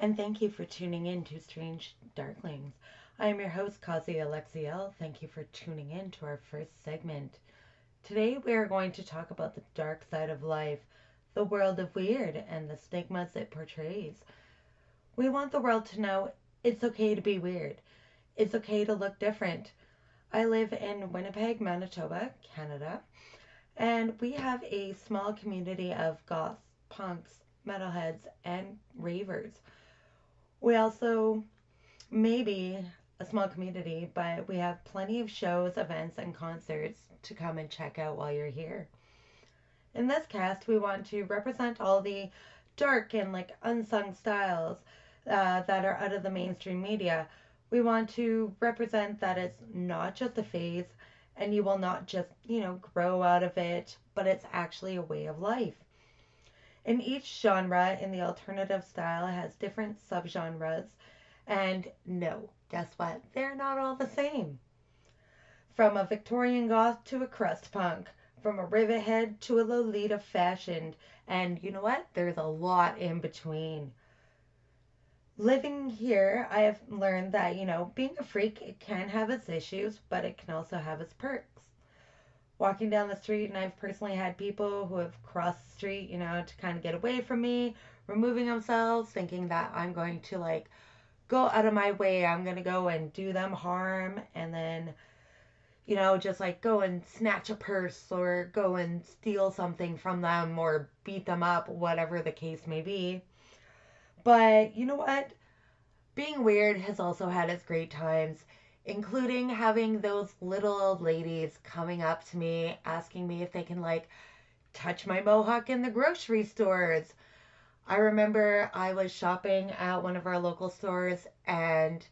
And thank you for tuning in to Strange Darklings. I am your host, Kazi Alexiel. Thank you for tuning in to our first segment. Today we are going to talk about the dark side of life, the world of weird, and the stigmas it portrays. We want the world to know it's okay to be weird. It's okay to look different. I live in Winnipeg, Manitoba, Canada, and we have a small community of goths, punks, metalheads, and ravers. We also maybe a small community, but we have plenty of shows, events, and concerts to come and check out while you're here. In this cast, we want to represent all the dark and like unsung styles uh, that are out of the mainstream media. We want to represent that it's not just a phase and you will not just, you know, grow out of it, but it's actually a way of life. And each genre in the alternative style has different subgenres. And no, guess what? They're not all the same. From a Victorian goth to a crust punk, from a rivet head to a Lolita fashioned, and you know what? There's a lot in between. Living here, I have learned that, you know, being a freak, it can have its issues, but it can also have its perks. Walking down the street, and I've personally had people who have crossed the street, you know, to kind of get away from me, removing themselves, thinking that I'm going to, like, go out of my way. I'm going to go and do them harm, and then, you know, just like go and snatch a purse or go and steal something from them or beat them up, whatever the case may be. But you know what? Being weird has also had its great times, including having those little ladies coming up to me asking me if they can, like, touch my mohawk in the grocery stores. I remember I was shopping at one of our local stores and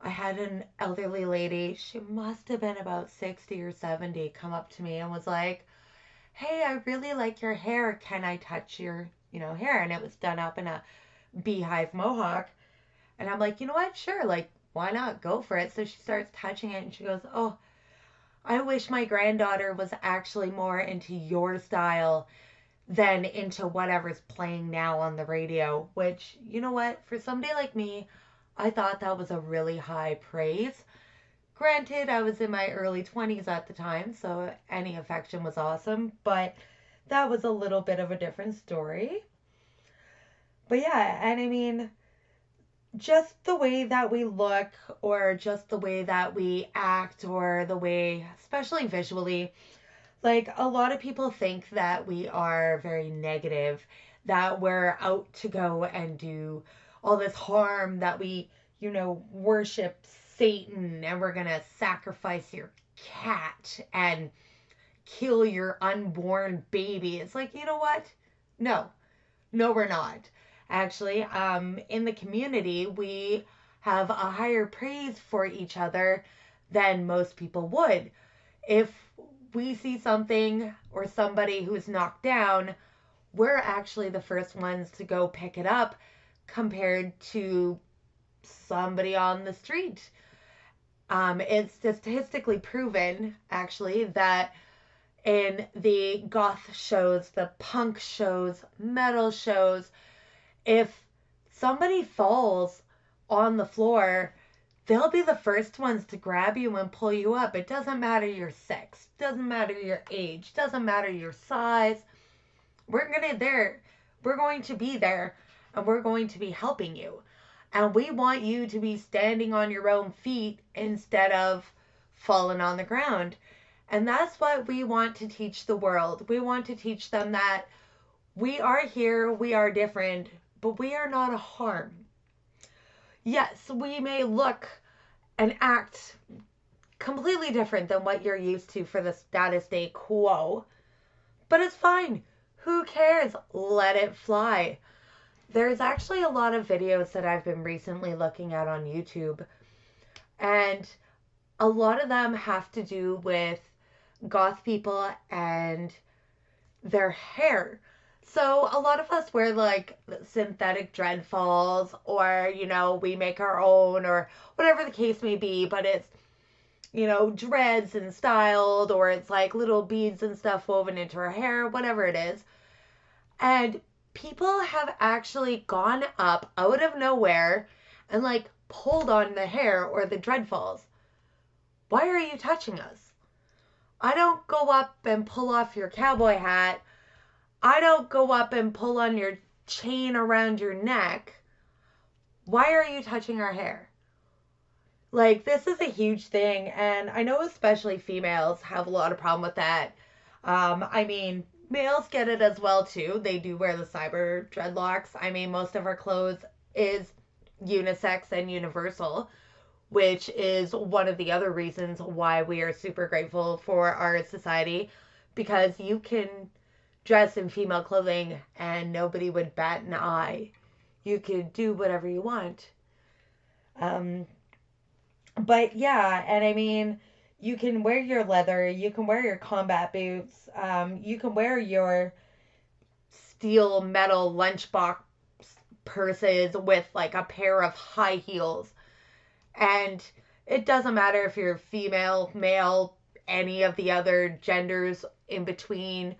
I had an elderly lady, she must have been about 60 or 70, come up to me and was like, Hey, I really like your hair. Can I touch your, you know, hair? And it was done up in a beehive mohawk. And I'm like, you know what? Sure. Like, why not? Go for it. So she starts touching it and she goes, oh, I wish my granddaughter was actually more into your style than into whatever's playing now on the radio. Which, you know what? For somebody like me, I thought that was a really high praise. Granted, I was in my early 20s at the time, so any affection was awesome, but that was a little bit of a different story. But yeah, and I mean, just the way that we look, or just the way that we act, or the way, especially visually, like a lot of people think that we are very negative, that we're out to go and do all this harm, that we, you know, worship Satan and we're going to sacrifice your cat and kill your unborn baby. It's like, you know what? No, no, we're not actually. Um, in the community, we have a higher praise for each other than most people would. If we see something or somebody who's knocked down, we're actually the first ones to go pick it up compared to somebody on the street. Um, it's statistically proven, actually, that in the goth shows, the punk shows, metal shows, if somebody falls on the floor, they'll be the first ones to grab you and pull you up. It doesn't matter your sex, doesn't matter your age, doesn't matter your size. We're gonna there. We're going to be there and we're going to be helping you. And we want you to be standing on your own feet instead of falling on the ground. And that's what we want to teach the world. We want to teach them that we are here, we are different, but we are not a harm. Yes, we may look and act completely different than what you're used to for the status day quo, but it's fine. Who cares? Let it fly. There's actually a lot of videos that I've been recently looking at on YouTube, and a lot of them have to do with goth people and their hair. So a lot of us wear like synthetic dreadfalls or, you know, we make our own or whatever the case may be, but it's, you know, dreads and styled or it's like little beads and stuff woven into our hair, whatever it is. And people have actually gone up out of nowhere and like pulled on the hair or the dreadfalls. Why are you touching us? I don't go up and pull off your cowboy hat. I don't go up and pull on your chain around your neck. Why are you touching our hair? Like, this is a huge thing, and I know especially females have a lot of problem with that. Um, I mean, males get it as well too. They do wear the cyber dreadlocks. I mean, most of our clothes is unisex and universal, which is one of the other reasons why we are super grateful for our society because you can dress in female clothing and nobody would bat an eye. You could do whatever you want. Um, but yeah, and I mean, you can wear your leather, you can wear your combat boots, um, you can wear your steel metal lunchbox purses with like a pair of high heels. And it doesn't matter if you're female, male, any of the other genders in between.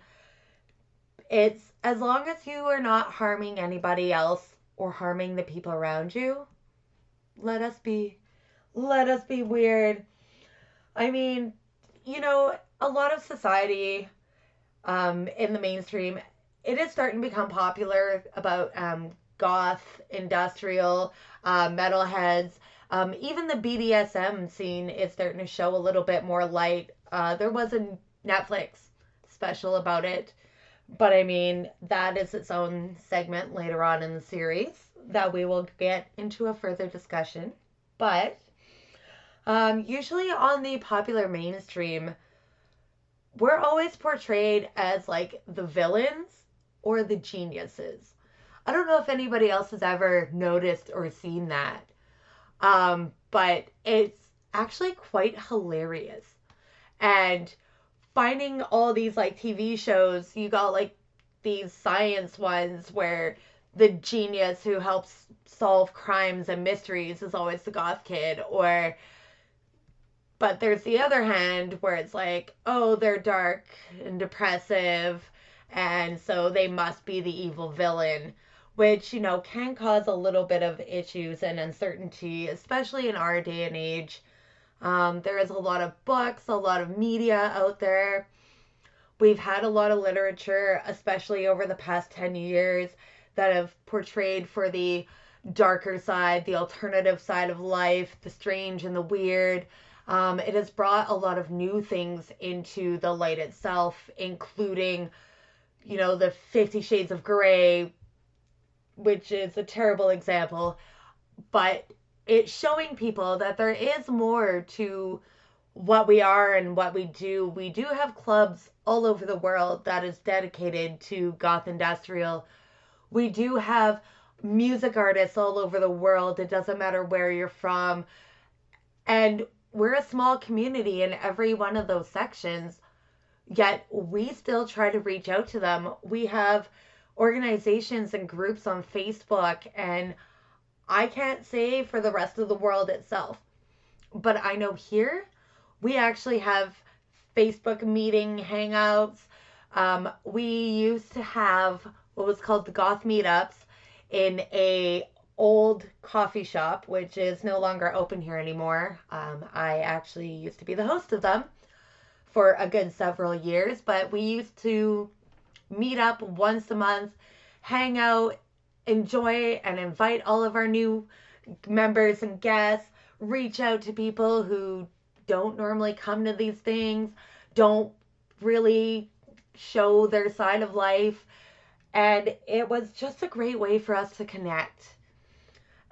It's as long as you are not harming anybody else or harming the people around you, let us be let us be weird. I mean, you know, a lot of society um, in the mainstream, it is starting to become popular about um, goth, industrial, uh, metalheads. Um, even the BDSM scene is starting to show a little bit more light. Uh, there was a Netflix special about it, but I mean, that is its own segment later on in the series that we will get into a further discussion. But um, usually on the popular mainstream, we're always portrayed as like the villains or the geniuses. I don't know if anybody else has ever noticed or seen that. Um, but it's actually quite hilarious. And finding all these like TV shows, you got like these science ones where the genius who helps solve crimes and mysteries is always the goth kid or but there's the other hand where it's like, oh, they're dark and depressive, and so they must be the evil villain, which, you know, can cause a little bit of issues and uncertainty, especially in our day and age. Um, there is a lot of books, a lot of media out there. We've had a lot of literature, especially over the past 10 years, that have portrayed for the darker side, the alternative side of life, the strange and the weird um, it has brought a lot of new things into the light itself, including, you know, the Fifty Shades of Grey, which is a terrible example, but it's showing people that there is more to what we are and what we do. We do have clubs all over the world that is dedicated to goth industrial. We do have music artists all over the world. It doesn't matter where you're from. And we're a small community in every one of those sections, yet we still try to reach out to them. We have organizations and groups on Facebook, and I can't say for the rest of the world itself, but I know here we actually have Facebook meeting hangouts. Um, we used to have what was called the Goth Meetups in a old coffee shop, which is no longer open here anymore. Um, I actually used to be the host of them for a good several years, but we used to meet up once a month, hang out, enjoy, and invite all of our new members and guests, reach out to people who don't normally come to these things, don't really show their side of life. And it was just a great way for us to connect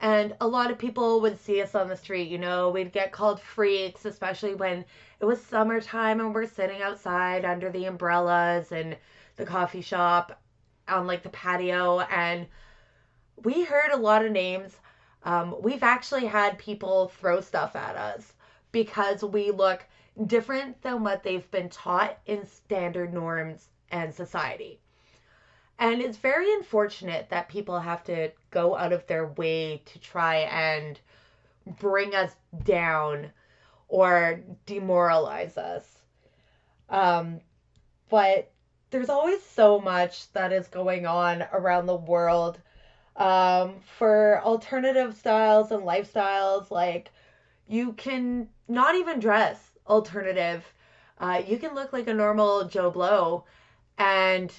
and a lot of people would see us on the street, you know, we'd get called freaks, especially when it was summertime and we're sitting outside under the umbrellas and the coffee shop on like the patio. And we heard a lot of names. Um, we've actually had people throw stuff at us because we look different than what they've been taught in standard norms and society. And it's very unfortunate that people have to go out of their way to try and bring us down or demoralize us. Um, but there's always so much that is going on around the world um, for alternative styles and lifestyles. Like, you can not even dress alternative. Uh, you can look like a normal Joe Blow. And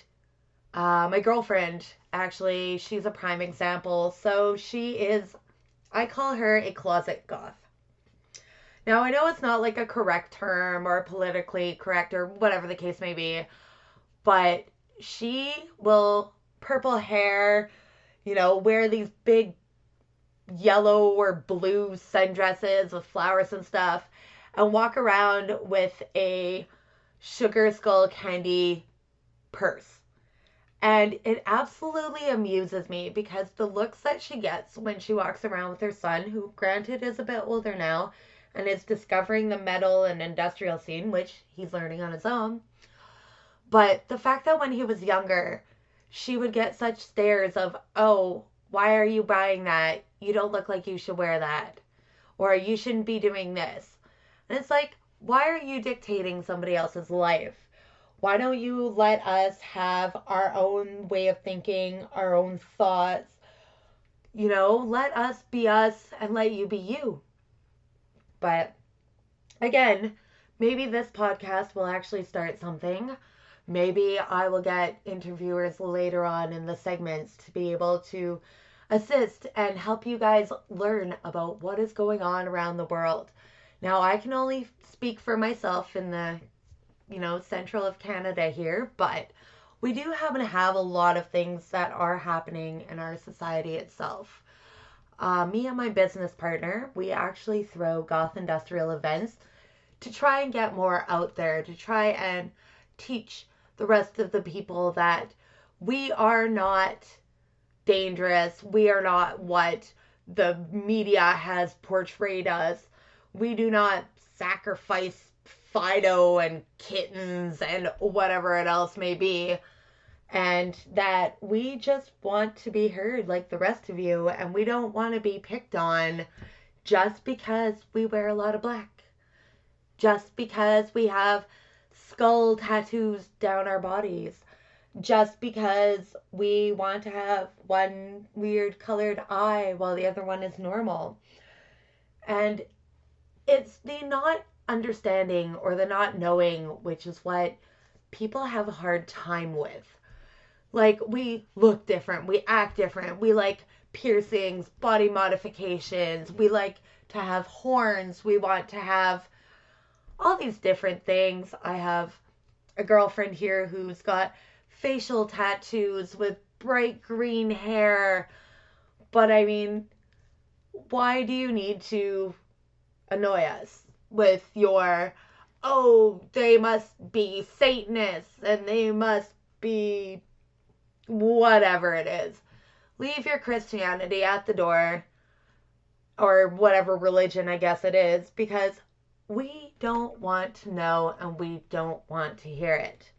uh, my girlfriend, actually, she's a prime example. So she is, I call her a closet goth. Now, I know it's not like a correct term or politically correct or whatever the case may be, but she will purple hair, you know, wear these big yellow or blue sundresses with flowers and stuff, and walk around with a sugar skull candy purse. And it absolutely amuses me because the looks that she gets when she walks around with her son, who granted is a bit older now, and is discovering the metal and industrial scene, which he's learning on his own. But the fact that when he was younger, she would get such stares of, oh, why are you buying that? You don't look like you should wear that. Or you shouldn't be doing this. And it's like, why are you dictating somebody else's life? Why don't you let us have our own way of thinking, our own thoughts? You know, let us be us and let you be you. But again, maybe this podcast will actually start something. Maybe I will get interviewers later on in the segments to be able to assist and help you guys learn about what is going on around the world. Now, I can only speak for myself in the, you know, central of Canada here, but we do happen to have a lot of things that are happening in our society itself. Uh, me and my business partner, we actually throw goth industrial events to try and get more out there, to try and teach the rest of the people that we are not dangerous. We are not what the media has portrayed us. We do not sacrifice Fido and kittens and whatever it else may be and that we just want to be heard like the rest of you and we don't want to be picked on just because we wear a lot of black just because we have skull tattoos down our bodies just because we want to have one weird colored eye while the other one is normal. And it's the not understanding or the not knowing which is what people have a hard time with. Like we look different, we act different, we like piercings, body modifications, we like to have horns, we want to have all these different things. I have a girlfriend here who's got facial tattoos with bright green hair. But I mean, why do you need to annoy us with your, oh, they must be Satanists and they must be whatever it is. Leave your Christianity at the door or whatever religion I guess it is because we don't want to know and we don't want to hear it.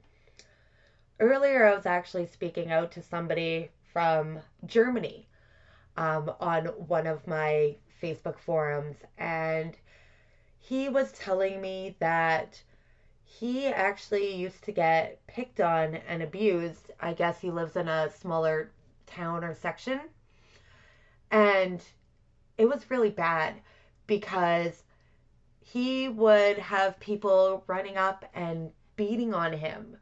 Earlier, I was actually speaking out to somebody from Germany um, on one of my Facebook forums, and he was telling me that he actually used to get picked on and abused. I guess he lives in a smaller town or section. And it was really bad because he would have people running up and beating on him.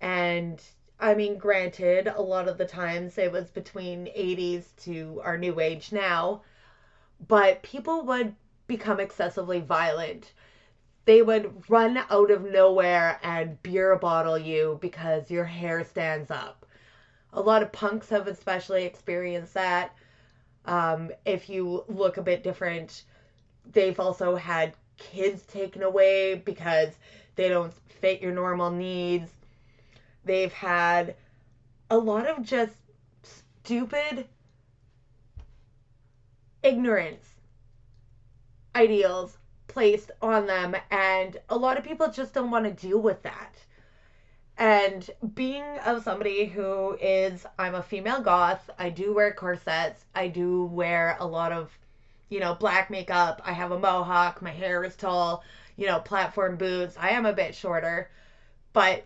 And I mean, granted, a lot of the times it was between 80s to our new age now, but people would become excessively violent they would run out of nowhere and beer bottle you because your hair stands up. A lot of punks have especially experienced that. Um, if you look a bit different, they've also had kids taken away because they don't fit your normal needs. They've had a lot of just stupid ignorance ideals placed on them and a lot of people just don't want to deal with that and being of somebody who is i'm a female goth i do wear corsets i do wear a lot of you know black makeup i have a mohawk my hair is tall you know platform boots i am a bit shorter but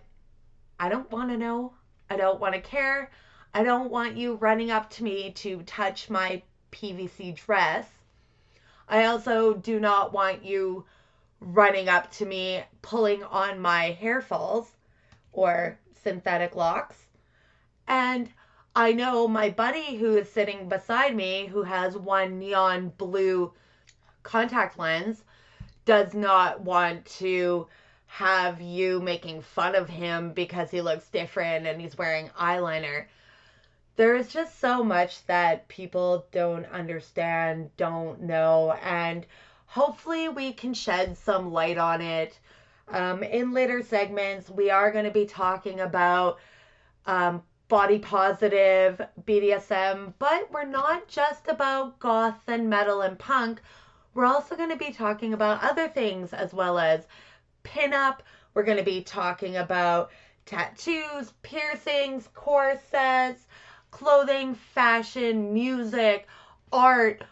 I don't want to know. I don't want to care. I don't want you running up to me to touch my PVC dress. I also do not want you running up to me, pulling on my hair falls or synthetic locks. And I know my buddy who is sitting beside me, who has one neon blue contact lens, does not want to have you making fun of him because he looks different and he's wearing eyeliner. There's just so much that people don't understand, don't know, and hopefully we can shed some light on it. Um, in later segments, we are going to be talking about um, body positive, BDSM, but we're not just about goth and metal and punk. We're also going to be talking about other things as well as pinup. We're going to be talking about tattoos, piercings, corsets, clothing, fashion, music, art,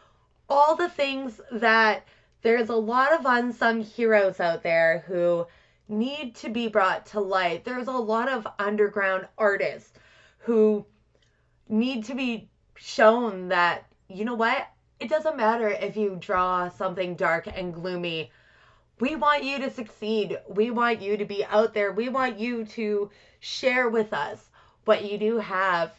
all the things that there's a lot of unsung heroes out there who need to be brought to light. There's a lot of underground artists who need to be shown that, you know what? It doesn't matter if you draw something dark and gloomy. We want you to succeed. We want you to be out there. We want you to share with us what you do have.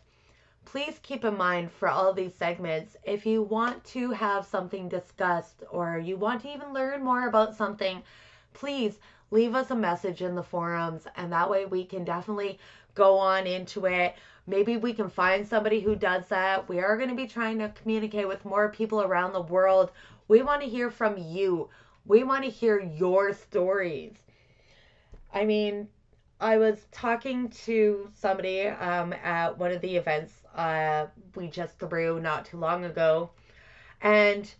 Please keep in mind for all these segments, if you want to have something discussed or you want to even learn more about something, please leave us a message in the forums and that way we can definitely go on into it. Maybe we can find somebody who does that. We are going to be trying to communicate with more people around the world. We want to hear from you. We want to hear your stories. I mean, I was talking to somebody um, at one of the events uh, we just threw not too long ago. And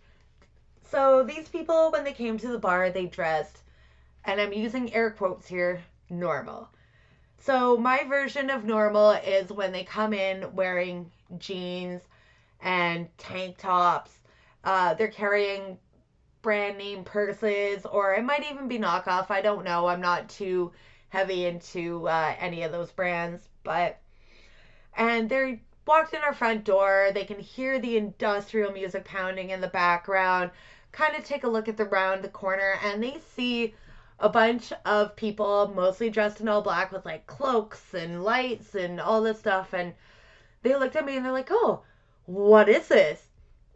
so these people, when they came to the bar, they dressed, and I'm using air quotes here, normal. So my version of normal is when they come in wearing jeans and tank tops. Uh, they're carrying brand name purses, or it might even be knockoff. I don't know. I'm not too heavy into uh, any of those brands, but and they're walked in our front door. They can hear the industrial music pounding in the background. Kind of take a look at the round the corner, and they see a bunch of people, mostly dressed in all black with like cloaks and lights and all this stuff. And they looked at me and they're like, oh, what is this?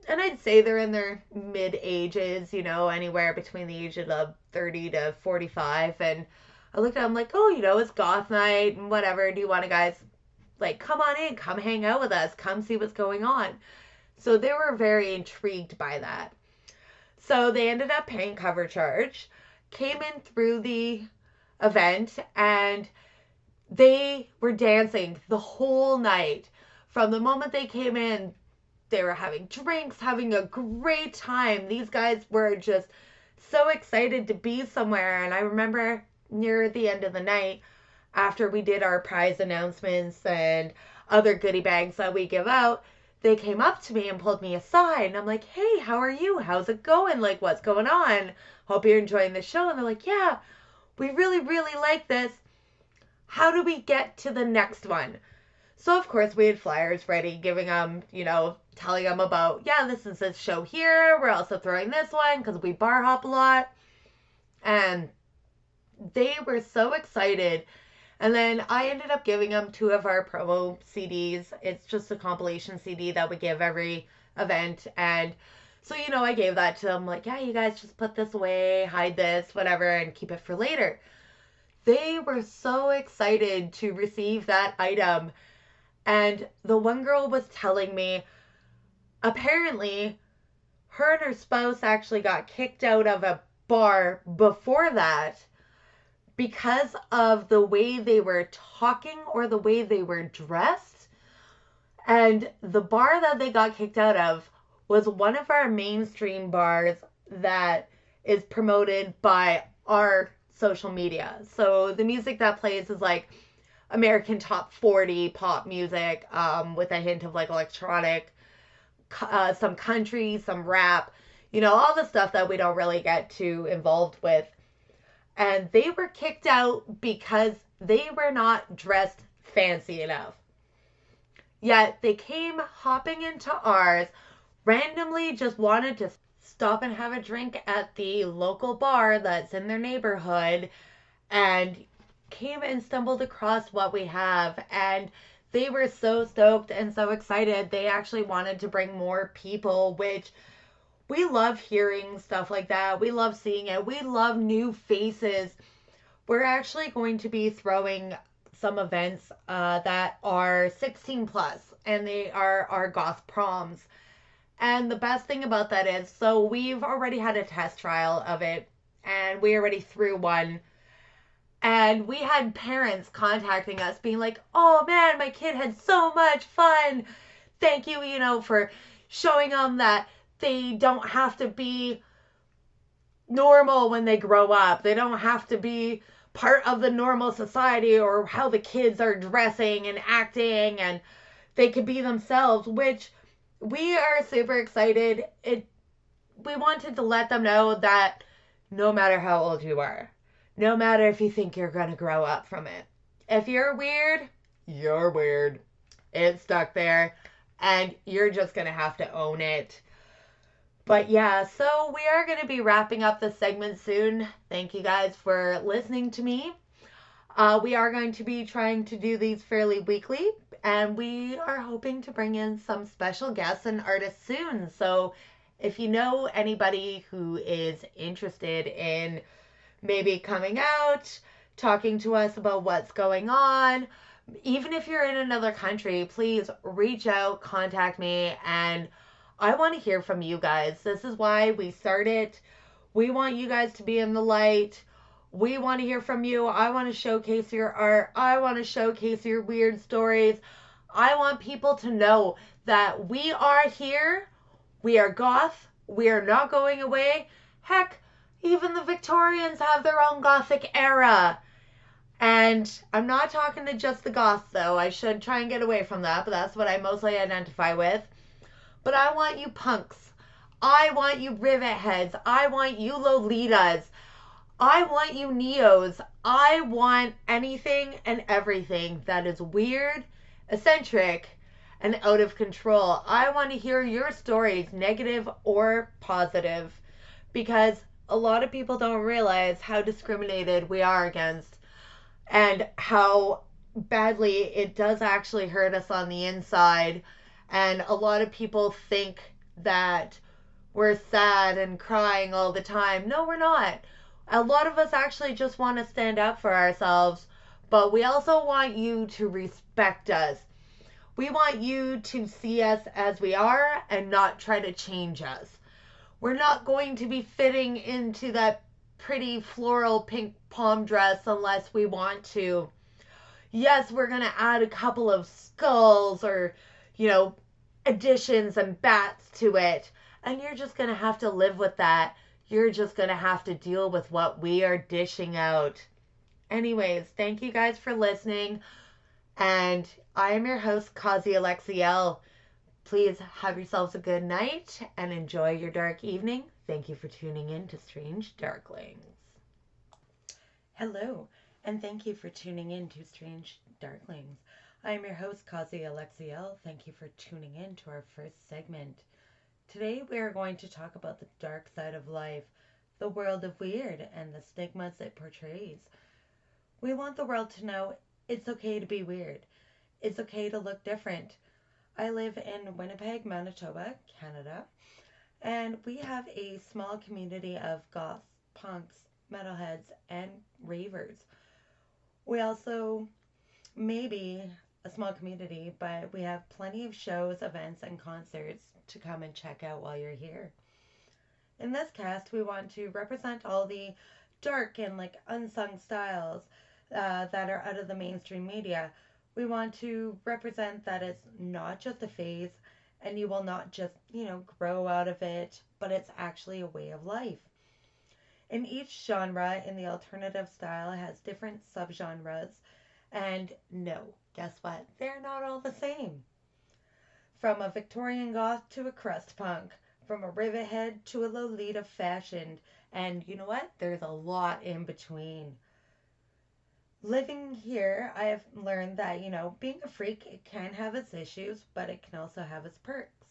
And I'd say they're in their mid ages, you know, anywhere between the age of uh, 30 to 45. And I looked at them like, oh, you know, it's goth night and whatever. Do you want to guys like come on in, come hang out with us, come see what's going on? So they were very intrigued by that. So they ended up paying cover charge came in through the event and they were dancing the whole night. From the moment they came in, they were having drinks, having a great time. These guys were just so excited to be somewhere. And I remember near the end of the night, after we did our prize announcements and other goodie bags that we give out, they came up to me and pulled me aside. And I'm like, hey, how are you? How's it going? Like, what's going on? Hope you're enjoying the show. And they're like, yeah, we really, really like this. How do we get to the next one? So, of course, we had flyers ready, giving them, you know, telling them about, yeah, this is this show here. We're also throwing this one because we bar hop a lot. And they were so excited and then I ended up giving them two of our promo CDs. It's just a compilation CD that we give every event. And so, you know, I gave that to them, like, yeah, you guys just put this away, hide this, whatever, and keep it for later. They were so excited to receive that item. And the one girl was telling me, apparently, her and her spouse actually got kicked out of a bar before that because of the way they were talking or the way they were dressed. And the bar that they got kicked out of was one of our mainstream bars that is promoted by our social media. So the music that plays is like American top 40 pop music um, with a hint of like electronic, uh, some country, some rap, you know, all the stuff that we don't really get too involved with and they were kicked out because they were not dressed fancy enough. Yet they came hopping into ours, randomly just wanted to stop and have a drink at the local bar that's in their neighborhood, and came and stumbled across what we have. And they were so stoked and so excited. They actually wanted to bring more people, which we love hearing stuff like that. We love seeing it. We love new faces. We're actually going to be throwing some events uh, that are 16 plus and they are our goth proms. And the best thing about that is so we've already had a test trial of it and we already threw one. And we had parents contacting us being like, oh man, my kid had so much fun. Thank you, you know, for showing them that they don't have to be normal when they grow up. They don't have to be part of the normal society or how the kids are dressing and acting and they can be themselves, which we are super excited. It we wanted to let them know that no matter how old you are, no matter if you think you're going to grow up from it, if you're weird, you're weird. It's stuck there and you're just going to have to own it. But yeah, so we are going to be wrapping up the segment soon. Thank you guys for listening to me. Uh, we are going to be trying to do these fairly weekly, and we are hoping to bring in some special guests and artists soon. So if you know anybody who is interested in maybe coming out, talking to us about what's going on, even if you're in another country, please reach out, contact me, and I want to hear from you guys. This is why we started. We want you guys to be in the light. We want to hear from you. I want to showcase your art. I want to showcase your weird stories. I want people to know that we are here. We are goth. We are not going away. Heck, even the Victorians have their own gothic era. And I'm not talking to just the goths, though. I should try and get away from that, but that's what I mostly identify with. But I want you punks. I want you rivet heads. I want you Lolitas. I want you Neos. I want anything and everything that is weird, eccentric, and out of control. I want to hear your stories, negative or positive, because a lot of people don't realize how discriminated we are against and how badly it does actually hurt us on the inside and a lot of people think that we're sad and crying all the time. No, we're not. A lot of us actually just want to stand up for ourselves, but we also want you to respect us. We want you to see us as we are and not try to change us. We're not going to be fitting into that pretty floral pink palm dress unless we want to. Yes, we're going to add a couple of skulls or you know, additions and bats to it. And you're just going to have to live with that. You're just going to have to deal with what we are dishing out. Anyways, thank you guys for listening. And I am your host, Kazi Alexiel. Please have yourselves a good night and enjoy your dark evening. Thank you for tuning in to Strange Darklings. Hello, and thank you for tuning in to Strange Darklings. I am your host, Kazi Alexiel. Thank you for tuning in to our first segment. Today we are going to talk about the dark side of life, the world of weird, and the stigmas it portrays. We want the world to know it's okay to be weird. It's okay to look different. I live in Winnipeg, Manitoba, Canada, and we have a small community of goths, punks, metalheads, and ravers. We also maybe a small community, but we have plenty of shows, events, and concerts to come and check out while you're here. In this cast, we want to represent all the dark and like unsung styles uh, that are out of the mainstream media. We want to represent that it's not just a phase and you will not just, you know, grow out of it, but it's actually a way of life. In each genre in the alternative style has different subgenres and no, guess what? They're not all the same. From a Victorian goth to a crust punk, from a rivethead to a Lolita fashioned. And you know what? There's a lot in between. Living here, I have learned that, you know, being a freak, it can have its issues, but it can also have its perks.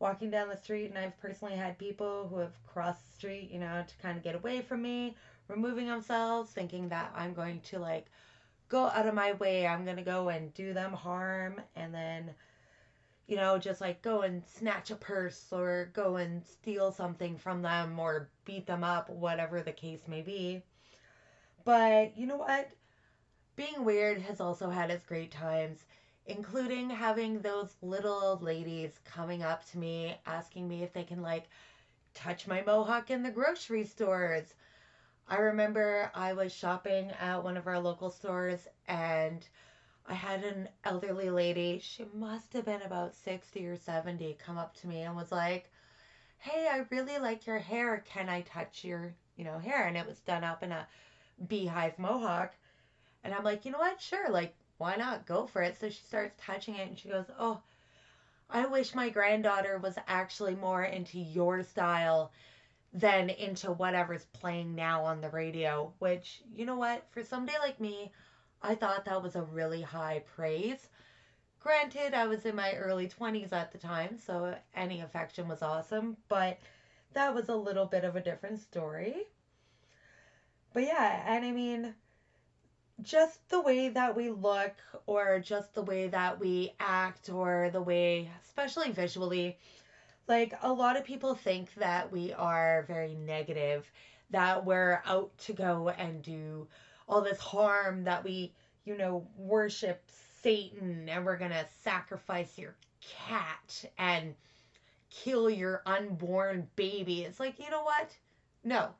Walking down the street, and I've personally had people who have crossed the street, you know, to kind of get away from me, removing themselves, thinking that I'm going to, like, go out of my way. I'm going to go and do them harm, and then you know, just like go and snatch a purse or go and steal something from them or beat them up, whatever the case may be. But you know what? Being weird has also had its great times, including having those little ladies coming up to me asking me if they can, like, touch my mohawk in the grocery stores. I remember I was shopping at one of our local stores and I had an elderly lady, she must have been about 60 or 70, come up to me and was like, Hey, I really like your hair. Can I touch your, you know, hair? And it was done up in a beehive mohawk. And I'm like, you know what? Sure, like, why not? Go for it. So she starts touching it and she goes, Oh, I wish my granddaughter was actually more into your style than into whatever's playing now on the radio. Which, you know what? For somebody like me, I thought that was a really high praise. Granted, I was in my early 20s at the time, so any affection was awesome, but that was a little bit of a different story. But yeah, and I mean, just the way that we look, or just the way that we act, or the way, especially visually, like a lot of people think that we are very negative, that we're out to go and do all this harm that we, you know, worship Satan and we're going to sacrifice your cat and kill your unborn baby. It's like, you know what? No.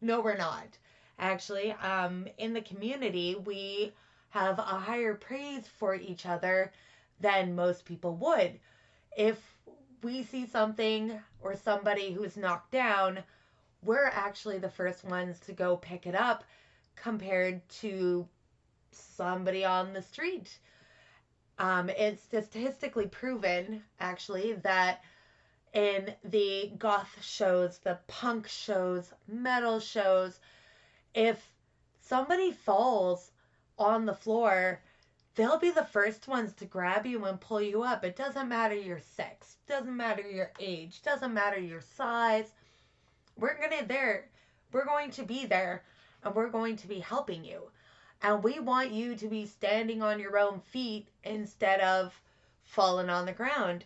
No, we're not. Actually, um, in the community, we have a higher praise for each other than most people would. If we see something or somebody who's knocked down, we're actually the first ones to go pick it up compared to somebody on the street. Um, it's statistically proven, actually, that in the goth shows, the punk shows, metal shows, if somebody falls on the floor, they'll be the first ones to grab you and pull you up. It doesn't matter your sex, doesn't matter your age, doesn't matter your size. We're gonna there, we're going to be there and we're going to be helping you. And we want you to be standing on your own feet instead of falling on the ground.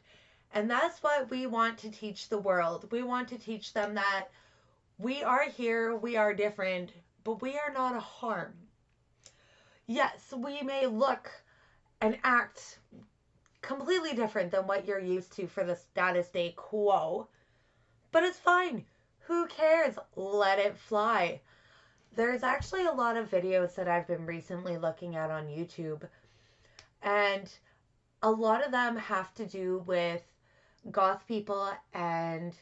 And that's what we want to teach the world. We want to teach them that we are here, we are different, but we are not a harm. Yes, we may look and act completely different than what you're used to for the status day quo, but it's fine. Who cares? Let it fly. There's actually a lot of videos that I've been recently looking at on YouTube, and a lot of them have to do with goth people and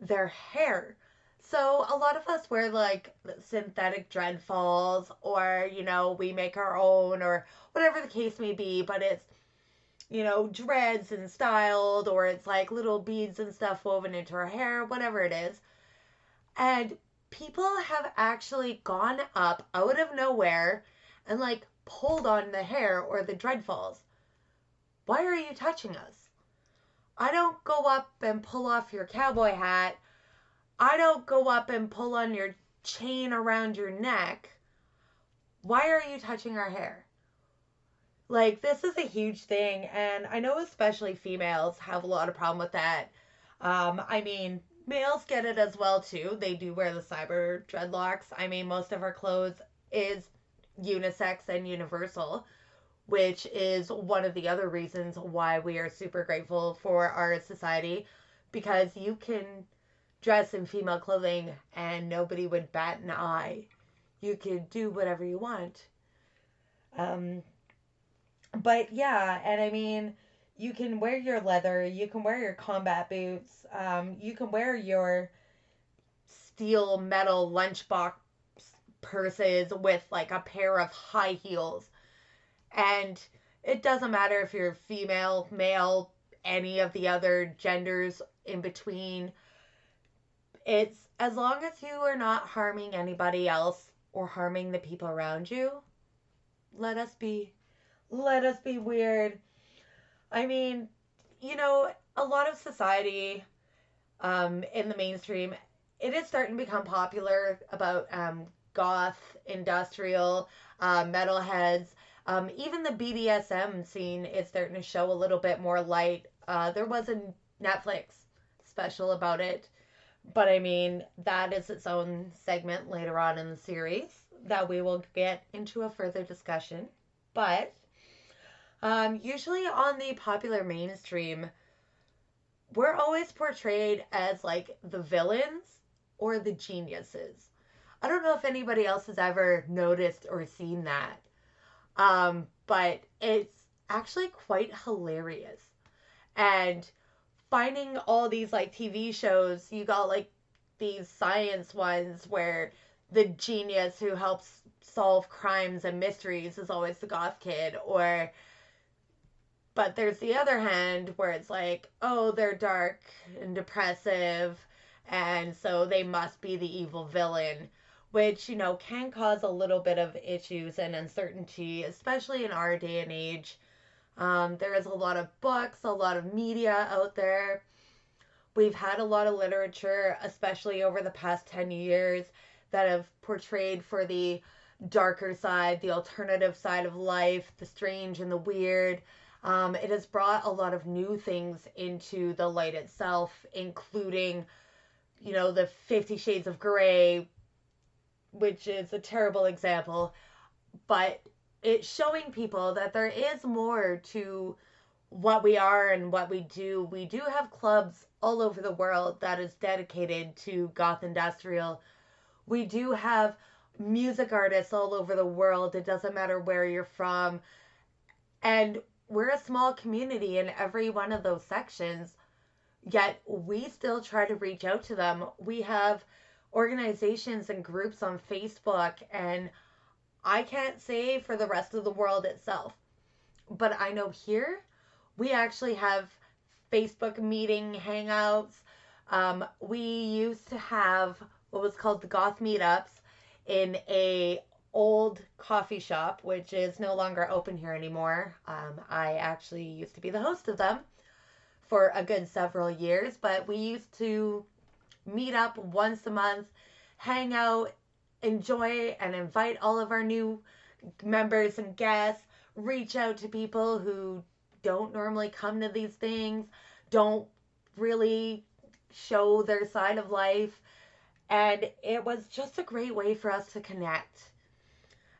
their hair. So a lot of us wear like synthetic dreadfalls or, you know, we make our own or whatever the case may be, but it's, you know, dreads and styled or it's like little beads and stuff woven into our hair, whatever it is. And people have actually gone up out of nowhere and like pulled on the hair or the dreadfalls. Why are you touching us? I don't go up and pull off your cowboy hat. I don't go up and pull on your chain around your neck. Why are you touching our hair? Like, this is a huge thing, and I know especially females have a lot of problem with that. Um, I mean, Males get it as well too. They do wear the cyber dreadlocks. I mean, most of our clothes is unisex and universal, which is one of the other reasons why we are super grateful for our society because you can dress in female clothing and nobody would bat an eye. You could do whatever you want. Um, but yeah, and I mean, you can wear your leather, you can wear your combat boots, um, you can wear your steel metal lunchbox purses with like a pair of high heels. And it doesn't matter if you're female, male, any of the other genders, in between. It's as long as you are not harming anybody else or harming the people around you, let us be let us be weird. I mean, you know, a lot of society um, in the mainstream, it is starting to become popular about um, goth, industrial, uh, metalheads. Um, even the BDSM scene is starting to show a little bit more light. Uh, there was a Netflix special about it, but I mean, that is its own segment later on in the series that we will get into a further discussion. But um, usually on the popular mainstream, we're always portrayed as like the villains or the geniuses. I don't know if anybody else has ever noticed or seen that. Um, but it's actually quite hilarious. And finding all these like TV shows, you got like these science ones where the genius who helps solve crimes and mysteries is always the goth kid or but there's the other hand where it's like, oh, they're dark and depressive, and so they must be the evil villain, which, you know, can cause a little bit of issues and uncertainty, especially in our day and age. Um, there is a lot of books, a lot of media out there. We've had a lot of literature, especially over the past 10 years, that have portrayed for the darker side, the alternative side of life, the strange and the weird. Um, it has brought a lot of new things into the light itself, including, you know, the Fifty Shades of Grey, which is a terrible example, but it's showing people that there is more to what we are and what we do. We do have clubs all over the world that is dedicated to goth industrial. We do have music artists all over the world. It doesn't matter where you're from. And we're a small community in every one of those sections, yet we still try to reach out to them. We have organizations and groups on Facebook, and I can't say for the rest of the world itself, but I know here we actually have Facebook meeting hangouts. Um, we used to have what was called the Goth Meetups in a old coffee shop, which is no longer open here anymore. Um, I actually used to be the host of them for a good several years, but we used to meet up once a month, hang out, enjoy, and invite all of our new members and guests, reach out to people who don't normally come to these things, don't really show their side of life. And it was just a great way for us to connect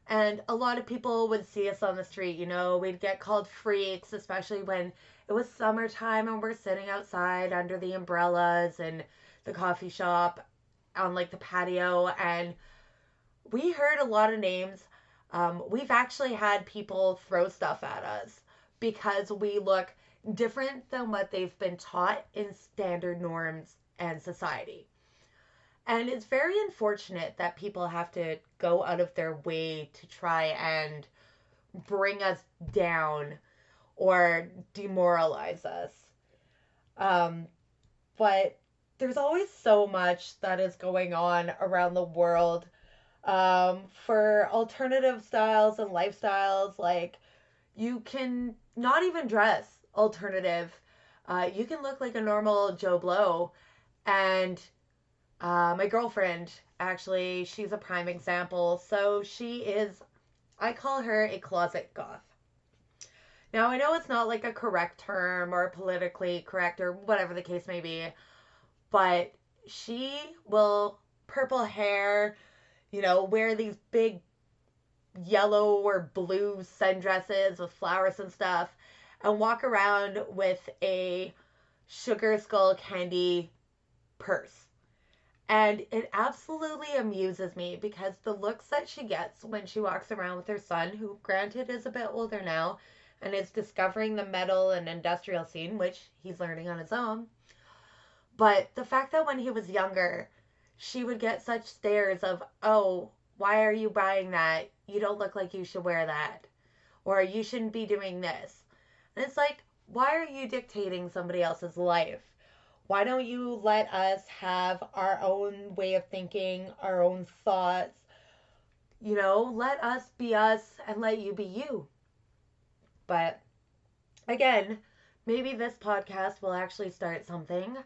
and a lot of people would see us on the street, you know, we'd get called freaks, especially when it was summertime and we're sitting outside under the umbrellas and the coffee shop on like the patio. And we heard a lot of names. Um, we've actually had people throw stuff at us because we look different than what they've been taught in standard norms and society. And it's very unfortunate that people have to go out of their way to try and bring us down or demoralize us. Um, but there's always so much that is going on around the world um, for alternative styles and lifestyles. Like, you can not even dress alternative. Uh, you can look like a normal Joe Blow and uh, my girlfriend, actually, she's a prime example. So she is, I call her a closet goth. Now, I know it's not like a correct term or politically correct or whatever the case may be, but she will purple hair, you know, wear these big yellow or blue sundresses with flowers and stuff, and walk around with a sugar skull candy purse and it absolutely amuses me because the looks that she gets when she walks around with her son, who granted is a bit older now and is discovering the metal and industrial scene, which he's learning on his own. But the fact that when he was younger, she would get such stares of, oh, why are you buying that? You don't look like you should wear that. Or you shouldn't be doing this. And it's like, why are you dictating somebody else's life? Why don't you let us have our own way of thinking, our own thoughts? You know, let us be us and let you be you. But again, maybe this podcast will actually start something.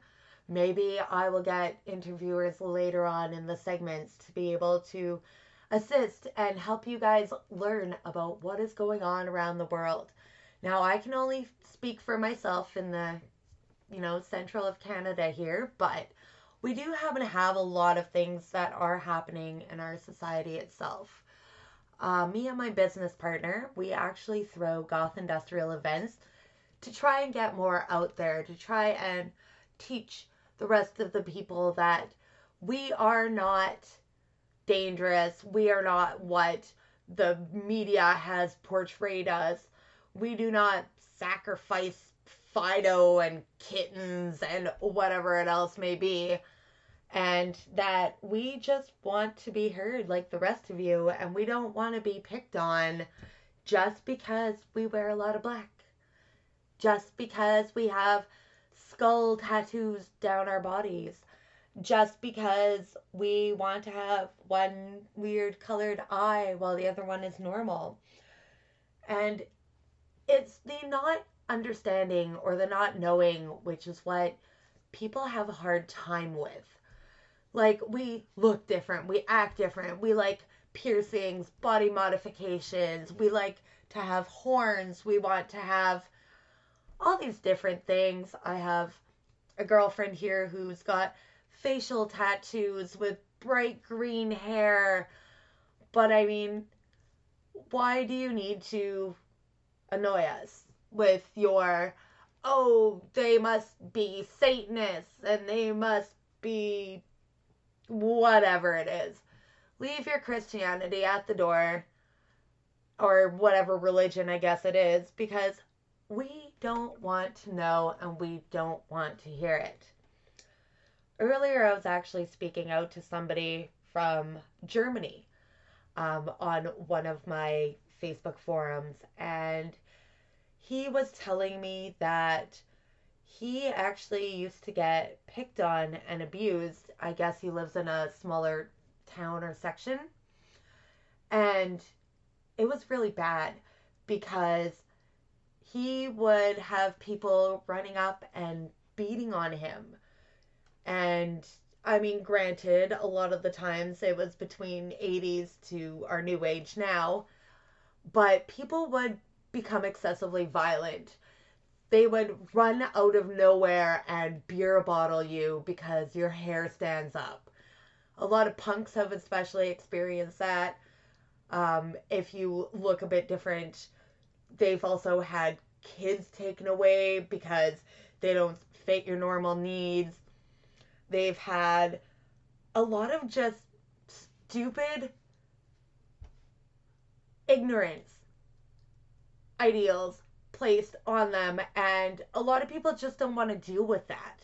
Maybe I will get interviewers later on in the segments to be able to assist and help you guys learn about what is going on around the world. Now, I can only speak for myself in the, you know, central of Canada here, but we do happen to have a lot of things that are happening in our society itself. Uh, me and my business partner, we actually throw goth industrial events to try and get more out there, to try and teach the rest of the people that we are not dangerous. We are not what the media has portrayed us. We do not sacrifice Fido and kittens and whatever it else may be. And that we just want to be heard like the rest of you, and we don't want to be picked on just because we wear a lot of black, just because we have skull tattoos down our bodies, just because we want to have one weird colored eye while the other one is normal. And it's the not understanding or the not knowing, which is what people have a hard time with. Like, we look different, we act different, we like piercings, body modifications, we like to have horns, we want to have all these different things. I have a girlfriend here who's got facial tattoos with bright green hair. But I mean, why do you need to annoy us with your, oh, they must be Satanists and they must be whatever it is? Leave your Christianity at the door or whatever religion I guess it is because we don't want to know and we don't want to hear it earlier I was actually speaking out to somebody from Germany um, on one of my Facebook forums, and he was telling me that he actually used to get picked on and abused. I guess he lives in a smaller town or section. And it was really bad because he would have people running up and beating on him and I mean, granted, a lot of the times it was between 80s to our new age now, but people would become excessively violent. They would run out of nowhere and beer bottle you because your hair stands up. A lot of punks have especially experienced that. Um, if you look a bit different, they've also had kids taken away because they don't fit your normal needs. They've had a lot of just stupid ignorance ideals placed on them and a lot of people just don't want to deal with that.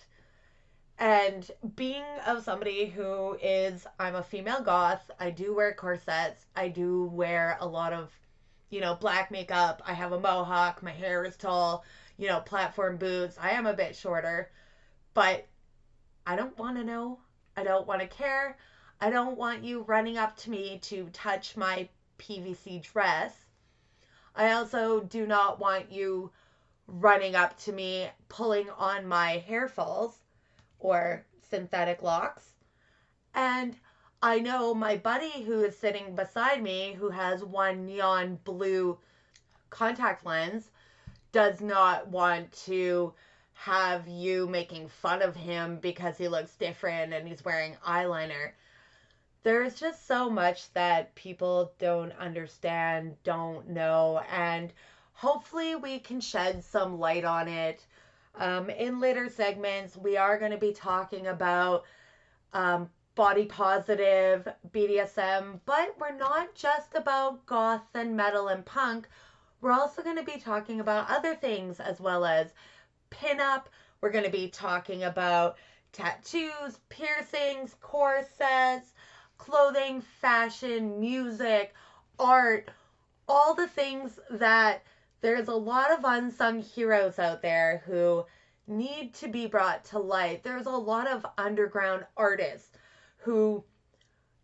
And being of somebody who is i'm a female goth i do wear corsets i do wear a lot of you know black makeup i have a mohawk my hair is tall you know platform boots i am a bit shorter but I don't want to know. I don't want to care. I don't want you running up to me to touch my PVC dress. I also do not want you running up to me pulling on my hair falls or synthetic locks. And I know my buddy who is sitting beside me, who has one neon blue contact lens, does not want to have you making fun of him because he looks different and he's wearing eyeliner. There's just so much that people don't understand, don't know, and hopefully we can shed some light on it. Um, in later segments, we are going to be talking about um, body positive, BDSM, but we're not just about goth and metal and punk. We're also going to be talking about other things as well as pinup. We're going to be talking about tattoos, piercings, corsets, clothing, fashion, music, art, all the things that there's a lot of unsung heroes out there who need to be brought to light. There's a lot of underground artists who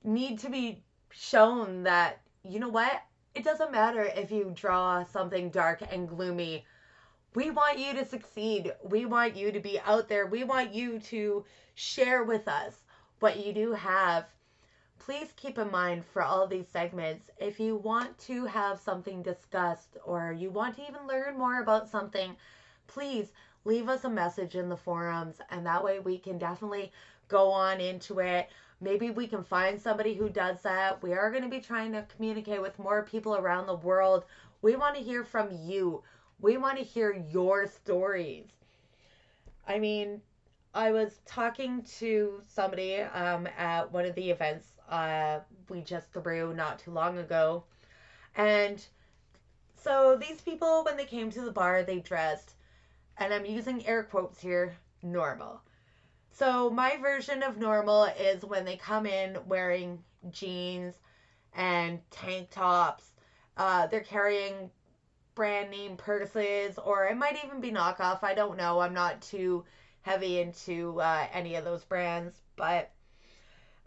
need to be shown that, you know what? It doesn't matter if you draw something dark and gloomy. We want you to succeed. We want you to be out there. We want you to share with us what you do have. Please keep in mind for all these segments if you want to have something discussed or you want to even learn more about something, please leave us a message in the forums and that way we can definitely go on into it. Maybe we can find somebody who does that. We are going to be trying to communicate with more people around the world. We want to hear from you. We want to hear your stories. I mean, I was talking to somebody um, at one of the events uh, we just threw not too long ago. And so these people, when they came to the bar, they dressed and I'm using air quotes here, normal. So my version of normal is when they come in wearing jeans and tank tops. Uh, they're carrying brand name purses, or it might even be knockoff. I don't know. I'm not too heavy into uh, any of those brands, but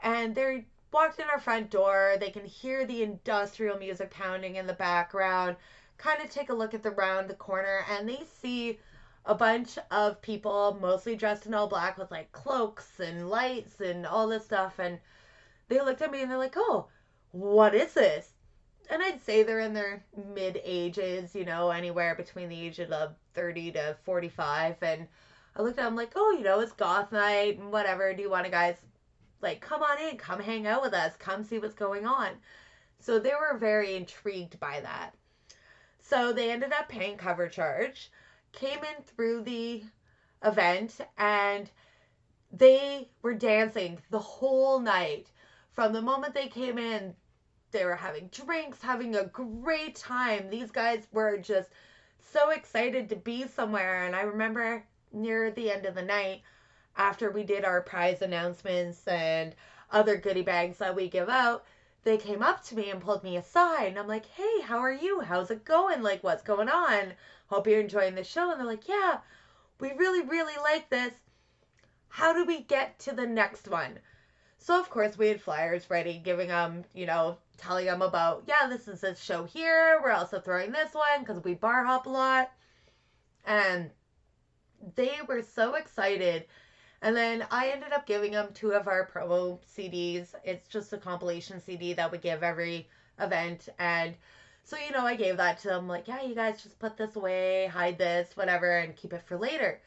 and they walked in our front door. They can hear the industrial music pounding in the background. Kind of take a look at the round the corner, and they see a bunch of people, mostly dressed in all black with like cloaks and lights and all this stuff. And they looked at me and they're like, oh, what is this? And I'd say they're in their mid ages, you know, anywhere between the age of 30 to 45. And I looked at them like, oh, you know, it's goth night and whatever. Do you want to guys like come on in, come hang out with us, come see what's going on? So they were very intrigued by that. So they ended up paying cover charge came in through the event and they were dancing the whole night. From the moment they came in, they were having drinks, having a great time. These guys were just so excited to be somewhere. And I remember near the end of the night, after we did our prize announcements and other goodie bags that we give out, they came up to me and pulled me aside. And I'm like, hey, how are you? How's it going? Like, what's going on? Hope you're enjoying the show. And they're like, yeah, we really, really like this. How do we get to the next one? So, of course, we had flyers ready, giving them, you know, telling them about, yeah, this is this show here. We're also throwing this one because we bar hop a lot. And they were so excited. And then I ended up giving them two of our promo CDs. It's just a compilation CD that we give every event. And so, you know, I gave that to them, like, yeah, you guys just put this away, hide this, whatever, and keep it for later.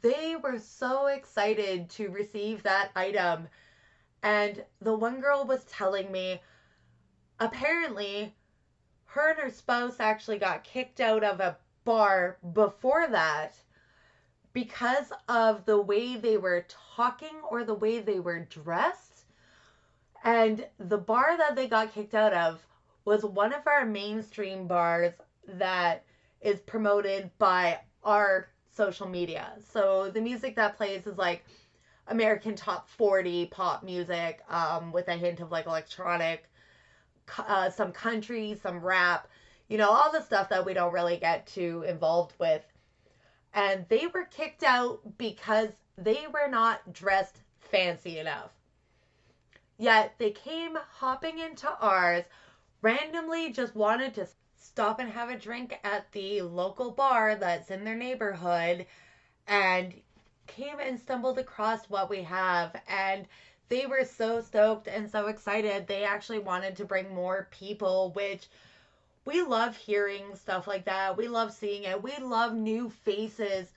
They were so excited to receive that item. And the one girl was telling me, apparently, her and her spouse actually got kicked out of a bar before that because of the way they were talking or the way they were dressed. And the bar that they got kicked out of was one of our mainstream bars that is promoted by our social media. So the music that plays is like American top 40 pop music um, with a hint of like electronic, uh, some country, some rap, you know, all the stuff that we don't really get too involved with. And they were kicked out because they were not dressed fancy enough. Yet they came hopping into ours randomly just wanted to stop and have a drink at the local bar that's in their neighborhood and came and stumbled across what we have. And they were so stoked and so excited. They actually wanted to bring more people which we love hearing stuff like that. We love seeing it. We love new faces.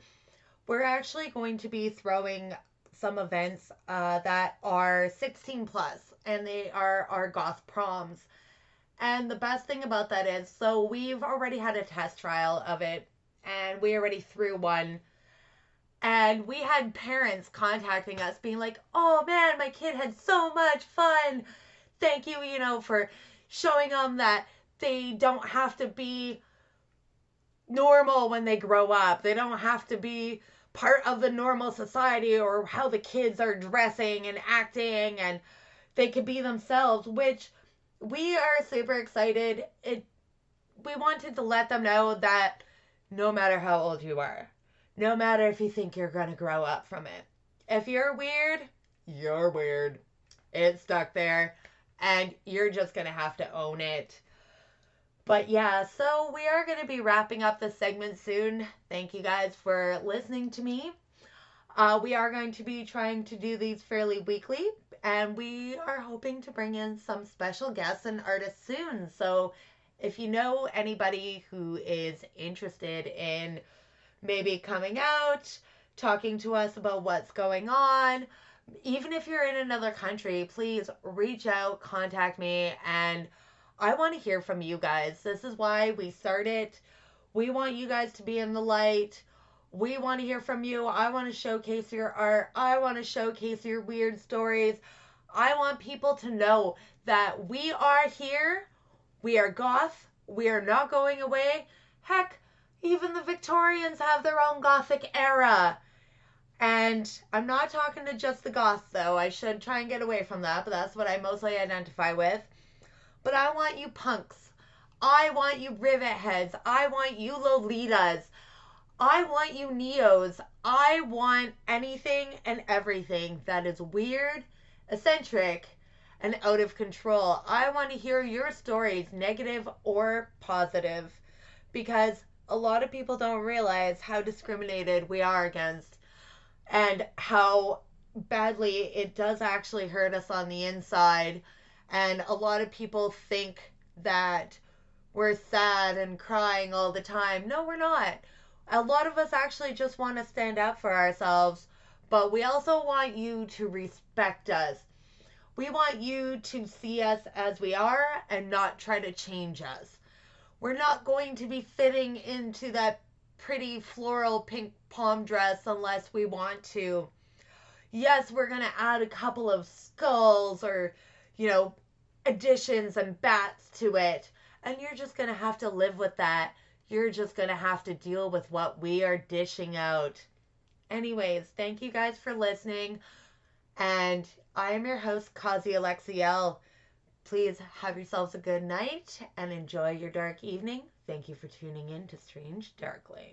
We're actually going to be throwing some events uh, that are 16 plus and they are our goth proms and the best thing about that is, so we've already had a test trial of it, and we already threw one. And we had parents contacting us being like, oh man, my kid had so much fun. Thank you, you know, for showing them that they don't have to be normal when they grow up. They don't have to be part of the normal society or how the kids are dressing and acting and they could be themselves, which we are super excited. It we wanted to let them know that no matter how old you are, no matter if you think you're going to grow up from it. If you're weird, you're weird. It's stuck there, and you're just going to have to own it. But yeah, so we are going to be wrapping up this segment soon. Thank you guys for listening to me. Uh, we are going to be trying to do these fairly weekly, and we are hoping to bring in some special guests and artists soon. So if you know anybody who is interested in maybe coming out, talking to us about what's going on, even if you're in another country, please reach out, contact me, and I want to hear from you guys. This is why we started. We want you guys to be in the light. We want to hear from you. I want to showcase your art. I want to showcase your weird stories. I want people to know that we are here. We are goth. We are not going away. Heck, even the Victorians have their own gothic era. And I'm not talking to just the goths, though. I should try and get away from that, but that's what I mostly identify with. But I want you punks. I want you rivet heads. I want you Lolitas. I want you Neos. I want anything and everything that is weird, eccentric, and out of control. I want to hear your stories, negative or positive, because a lot of people don't realize how discriminated we are against and how badly it does actually hurt us on the inside and a lot of people think that we're sad and crying all the time. No, we're not. A lot of us actually just want to stand up for ourselves, but we also want you to respect us. We want you to see us as we are and not try to change us. We're not going to be fitting into that pretty floral pink palm dress unless we want to. Yes, we're going to add a couple of skulls or, you know, additions and bats to it. And you're just going to have to live with that. You're just going to have to deal with what we are dishing out. Anyways, thank you guys for listening. And I am your host, Kazi Alexiel. Please have yourselves a good night and enjoy your dark evening. Thank you for tuning in to Strange Darkling.